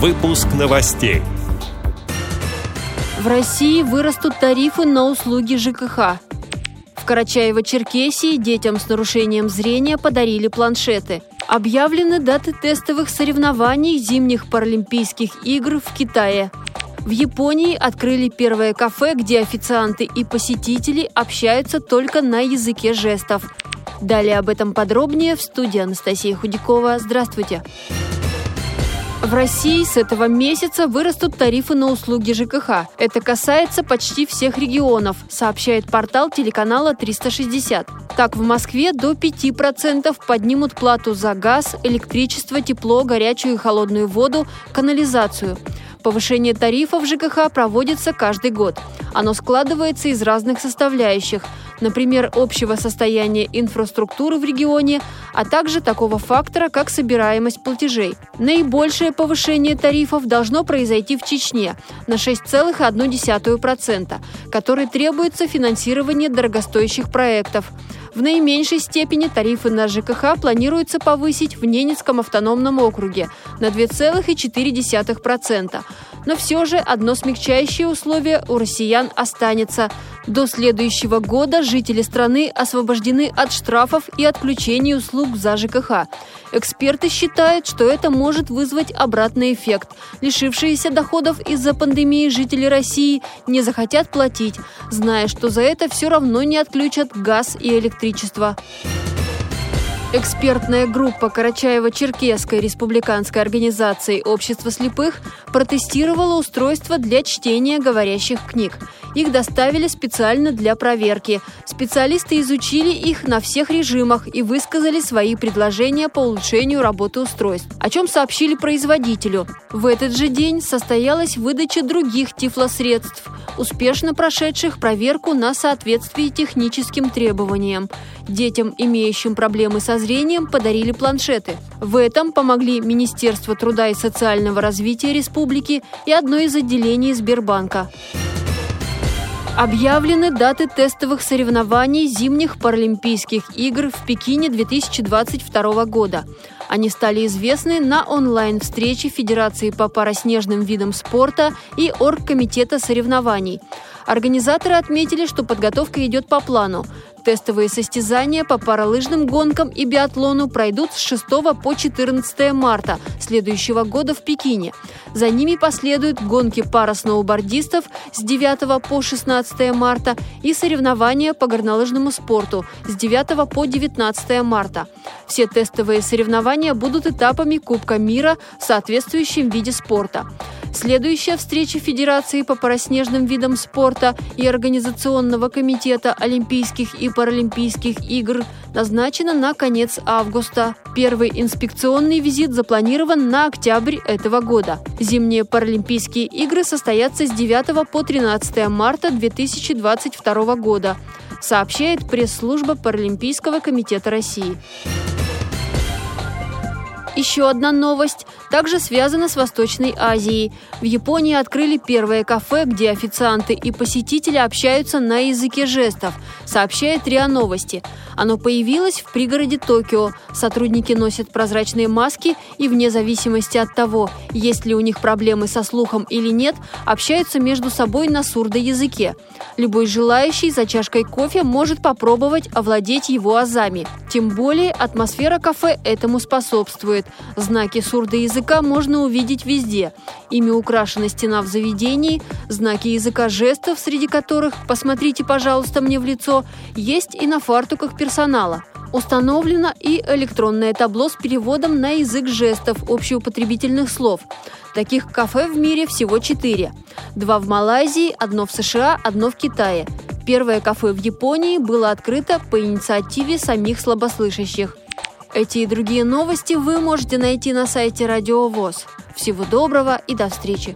Выпуск новостей. В России вырастут тарифы на услуги ЖКХ. В Карачаево-Черкесии детям с нарушением зрения подарили планшеты. Объявлены даты тестовых соревнований зимних Паралимпийских игр в Китае. В Японии открыли первое кафе, где официанты и посетители общаются только на языке жестов. Далее об этом подробнее в студии Анастасия Худякова. Здравствуйте! Здравствуйте! В России с этого месяца вырастут тарифы на услуги ЖКХ. Это касается почти всех регионов, сообщает портал телеканала 360. Так, в Москве до 5% поднимут плату за газ, электричество, тепло, горячую и холодную воду, канализацию. Повышение тарифов ЖКХ проводится каждый год. Оно складывается из разных составляющих – например, общего состояния инфраструктуры в регионе, а также такого фактора, как собираемость платежей. Наибольшее повышение тарифов должно произойти в Чечне на 6,1%, которой требуется финансирование дорогостоящих проектов. В наименьшей степени тарифы на ЖКХ планируется повысить в Ненецком автономном округе на 2,4%. Но все же одно смягчающее условие у россиян останется. До следующего года жители страны освобождены от штрафов и отключения услуг за ЖКХ. Эксперты считают, что это может вызвать обратный эффект. Лишившиеся доходов из-за пандемии жители России не захотят платить, зная, что за это все равно не отключат газ и электричество. Экспертная группа Карачаево-Черкесской республиканской организации «Общество слепых» протестировала устройство для чтения говорящих книг. Их доставили специально для проверки. Специалисты изучили их на всех режимах и высказали свои предложения по улучшению работы устройств, о чем сообщили производителю. В этот же день состоялась выдача других тифлосредств, успешно прошедших проверку на соответствие техническим требованиям. Детям, имеющим проблемы со зрением, подарили планшеты. В этом помогли Министерство труда и социального развития республики и одно из отделений Сбербанка. Объявлены даты тестовых соревнований зимних Паралимпийских игр в Пекине 2022 года. Они стали известны на онлайн-встрече Федерации по параснежным видам спорта и Оргкомитета соревнований. Организаторы отметили, что подготовка идет по плану. Тестовые состязания по паралыжным гонкам и биатлону пройдут с 6 по 14 марта следующего года в Пекине. За ними последуют гонки пара сноубордистов с 9 по 16 марта и соревнования по горнолыжному спорту с 9 по 19 марта. Все тестовые соревнования будут этапами Кубка мира в соответствующем виде спорта. Следующая встреча Федерации по параснежным видам спорта и Организационного комитета Олимпийских и Паралимпийских игр назначена на конец августа. Первый инспекционный визит запланирован на октябрь этого года. Зимние Паралимпийские игры состоятся с 9 по 13 марта 2022 года, сообщает пресс-служба Паралимпийского комитета России. Еще одна новость также связана с Восточной Азией. В Японии открыли первое кафе, где официанты и посетители общаются на языке жестов, сообщает РИА Новости. Оно появилось в пригороде Токио. Сотрудники носят прозрачные маски и вне зависимости от того, есть ли у них проблемы со слухом или нет, общаются между собой на сурдоязыке. Любой желающий за чашкой кофе может попробовать овладеть его азами. Тем более атмосфера кафе этому способствует. Знаки сурдоязыка можно увидеть везде. Ими украшена стена в заведении, знаки языка жестов, среди которых «посмотрите, пожалуйста, мне в лицо», есть и на фартуках персонала. Установлено и электронное табло с переводом на язык жестов общеупотребительных слов. Таких кафе в мире всего четыре. Два в Малайзии, одно в США, одно в Китае. Первое кафе в Японии было открыто по инициативе самих слабослышащих – эти и другие новости вы можете найти на сайте Радио ВОЗ. Всего доброго и до встречи!